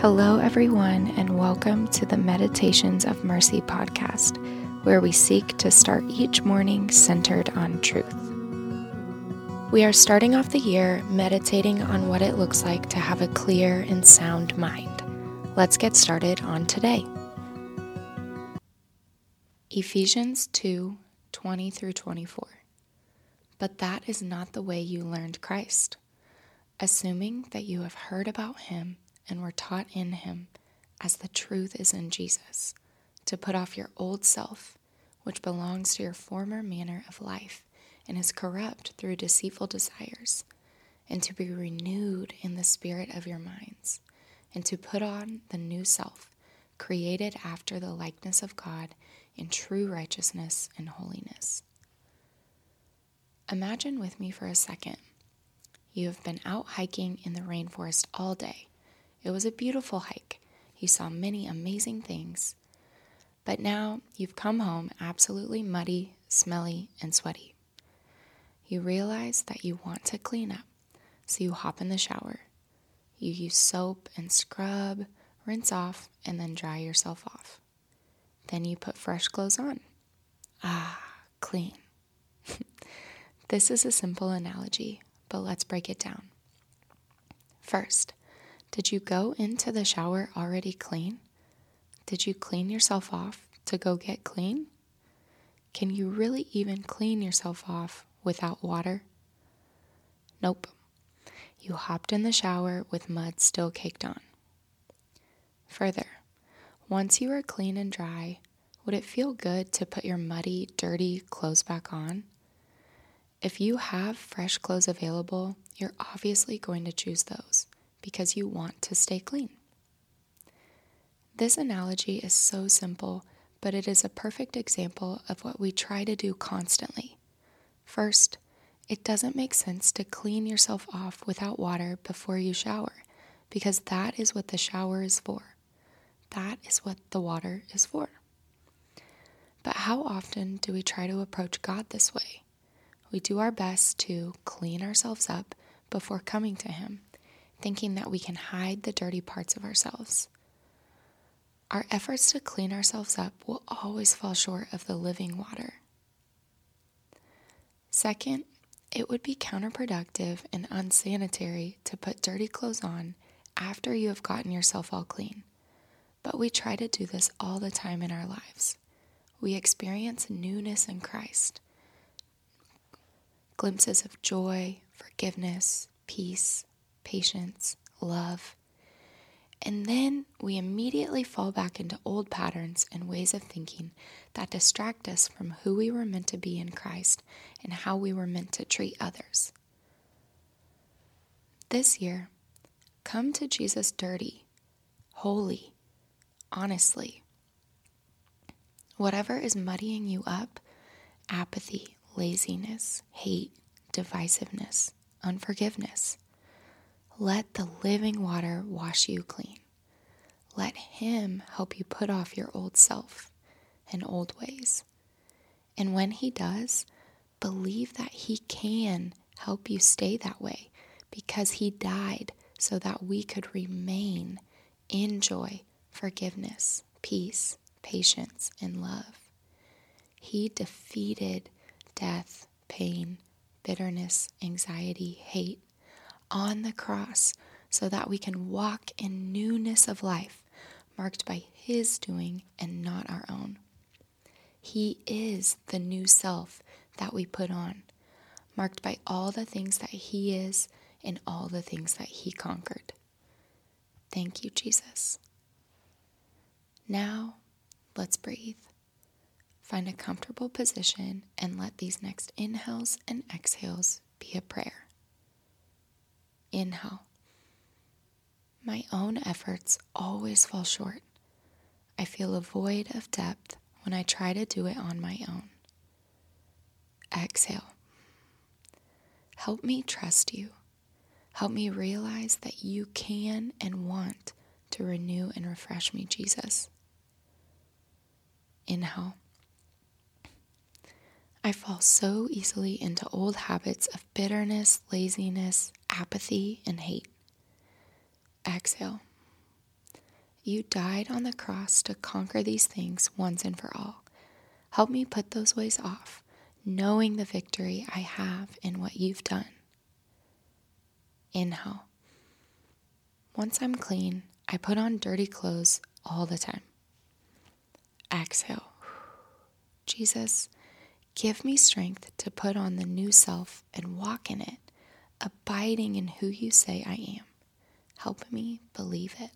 Hello, everyone, and welcome to the Meditations of Mercy podcast, where we seek to start each morning centered on truth. We are starting off the year meditating on what it looks like to have a clear and sound mind. Let's get started on today. Ephesians 2 20 through 24. But that is not the way you learned Christ. Assuming that you have heard about him and were taught in him, as the truth is in Jesus, to put off your old self, which belongs to your former manner of life and is corrupt through deceitful desires, and to be renewed in the spirit of your minds, and to put on the new self, created after the likeness of God in true righteousness and holiness. Imagine with me for a second. You have been out hiking in the rainforest all day it was a beautiful hike. You saw many amazing things. But now you've come home absolutely muddy, smelly, and sweaty. You realize that you want to clean up, so you hop in the shower. You use soap and scrub, rinse off, and then dry yourself off. Then you put fresh clothes on. Ah, clean. this is a simple analogy, but let's break it down. First, did you go into the shower already clean? Did you clean yourself off to go get clean? Can you really even clean yourself off without water? Nope. You hopped in the shower with mud still caked on. Further, once you are clean and dry, would it feel good to put your muddy, dirty clothes back on? If you have fresh clothes available, you're obviously going to choose those because you want to stay clean. This analogy is so simple, but it is a perfect example of what we try to do constantly. First, it doesn't make sense to clean yourself off without water before you shower, because that is what the shower is for. That is what the water is for. But how often do we try to approach God this way? We do our best to clean ourselves up before coming to Him thinking that we can hide the dirty parts of ourselves. Our efforts to clean ourselves up will always fall short of the living water. Second, it would be counterproductive and unsanitary to put dirty clothes on after you have gotten yourself all clean. But we try to do this all the time in our lives. We experience newness in Christ glimpses of joy, forgiveness, peace, patience, love. And then we immediately fall back into old patterns and ways of thinking that distract us from who we were meant to be in Christ and how we were meant to treat others. This year, come to Jesus dirty, wholly, honestly. Whatever is muddying you up apathy, laziness, hate, divisiveness, unforgiveness let the living water wash you clean. Let Him help you put off your old self and old ways. And when He does, believe that He can help you stay that way because He died so that we could remain in joy, forgiveness, peace, patience, and love. He defeated death, pain, bitterness, anxiety, hate, on the cross so that we can walk in newness of life, marked by His doing and not our own. He is the new self that we put on, marked by all the things that He is and all the things that He conquered. Thank you, Jesus. Now, let's breathe. Find a comfortable position and let these next inhales and exhales be a prayer. Inhale. My own efforts always fall short. I feel a void of depth when I try to do it on my own. Exhale. Help me trust you. Help me realize that you can and want to renew and refresh me, Jesus. Inhale. I fall so easily into old habits of bitterness, laziness, apathy, and hate. Exhale. You died on the cross to conquer these things once and for all. Help me put those ways off, knowing the victory I have in what you've done. Inhale. Once I'm clean, I put on dirty clothes all the time. Exhale. Jesus, give me strength to put on the new self and walk in it, abiding in who you say I am. Help me believe it.